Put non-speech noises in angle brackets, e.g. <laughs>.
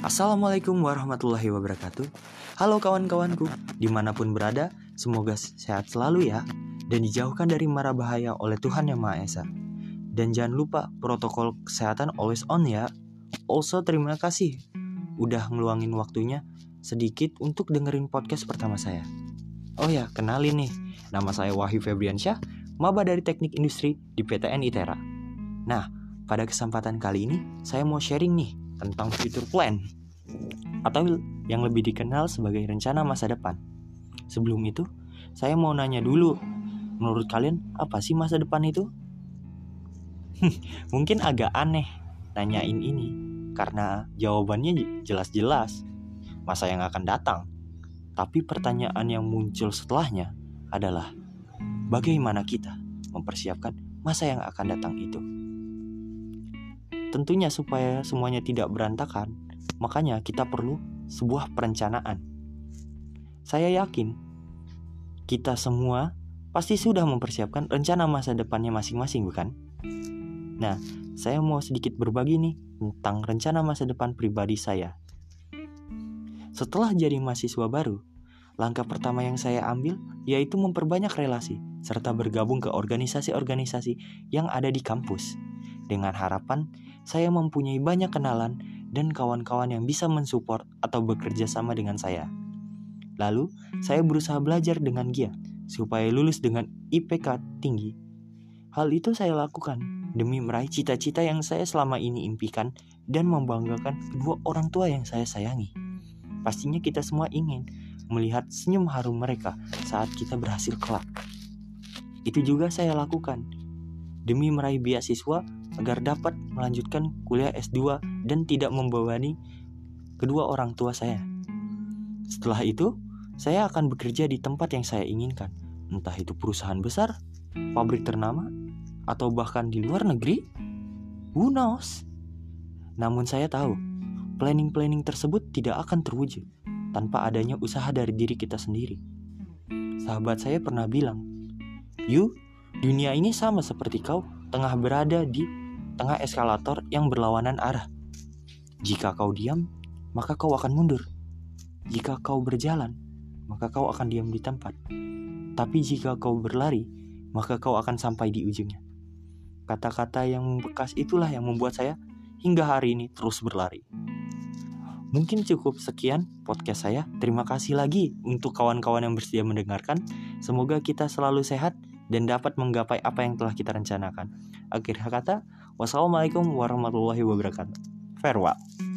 Assalamualaikum warahmatullahi wabarakatuh. Halo kawan-kawanku Di mana pun berada Semoga sehat selalu ya. Dan dijauhkan dari mara bahaya oleh Tuhan Yang Maha Esa. Dan jangan lupa protokol kesehatan always on ya. Also terima kasih Udah ngeluangin waktunya Sedikit untuk dengerin podcast pertama saya. Oh ya kenalin nih. Nama saya Wahyu Febriansyah Maba dari Teknik Industri di PTN ITERA. Nah pada kesempatan kali ini saya mau sharing nih tentang future plan atau yang lebih dikenal sebagai rencana masa depan. Sebelum itu, saya mau nanya dulu, menurut kalian apa sih masa depan itu? <laughs> Mungkin agak aneh nanyain ini karena jawabannya jelas-jelas masa yang akan datang. Tapi pertanyaan yang muncul setelahnya adalah bagaimana kita mempersiapkan masa yang akan datang itu. Tentunya supaya semuanya tidak berantakan, makanya kita perlu sebuah perencanaan. Saya yakin kita semua pasti sudah mempersiapkan rencana masa depannya masing-masing, bukan? Nah, saya mau sedikit berbagi nih tentang rencana masa depan pribadi saya. Setelah jadi mahasiswa baru, langkah pertama yang saya ambil yaitu memperbanyak relasi serta bergabung ke organisasi-organisasi yang ada di kampus dengan harapan saya mempunyai banyak kenalan dan kawan-kawan yang bisa mensupport atau bekerja sama dengan saya. Lalu, saya berusaha belajar dengan giat supaya lulus dengan IPK tinggi. Hal itu saya lakukan demi meraih cita-cita yang saya selama ini impikan dan membanggakan kedua orang tua yang saya sayangi. Pastinya kita semua ingin melihat senyum harum mereka saat kita berhasil kelak. Itu juga saya lakukan demi meraih beasiswa agar dapat melanjutkan kuliah S2 dan tidak membebani kedua orang tua saya. Setelah itu, saya akan bekerja di tempat yang saya inginkan, entah itu perusahaan besar, pabrik ternama, atau bahkan di luar negeri. Who knows? Namun saya tahu, planning-planning tersebut tidak akan terwujud tanpa adanya usaha dari diri kita sendiri. Sahabat saya pernah bilang, "You, dunia ini sama seperti kau, tengah berada di tengah eskalator yang berlawanan arah. Jika kau diam, maka kau akan mundur. Jika kau berjalan, maka kau akan diam di tempat. Tapi jika kau berlari, maka kau akan sampai di ujungnya. Kata-kata yang membekas itulah yang membuat saya hingga hari ini terus berlari. Mungkin cukup sekian podcast saya. Terima kasih lagi untuk kawan-kawan yang bersedia mendengarkan. Semoga kita selalu sehat dan dapat menggapai apa yang telah kita rencanakan. Akhir kata, Wassalamualaikum warahmatullahi wabarakatuh. Farewell.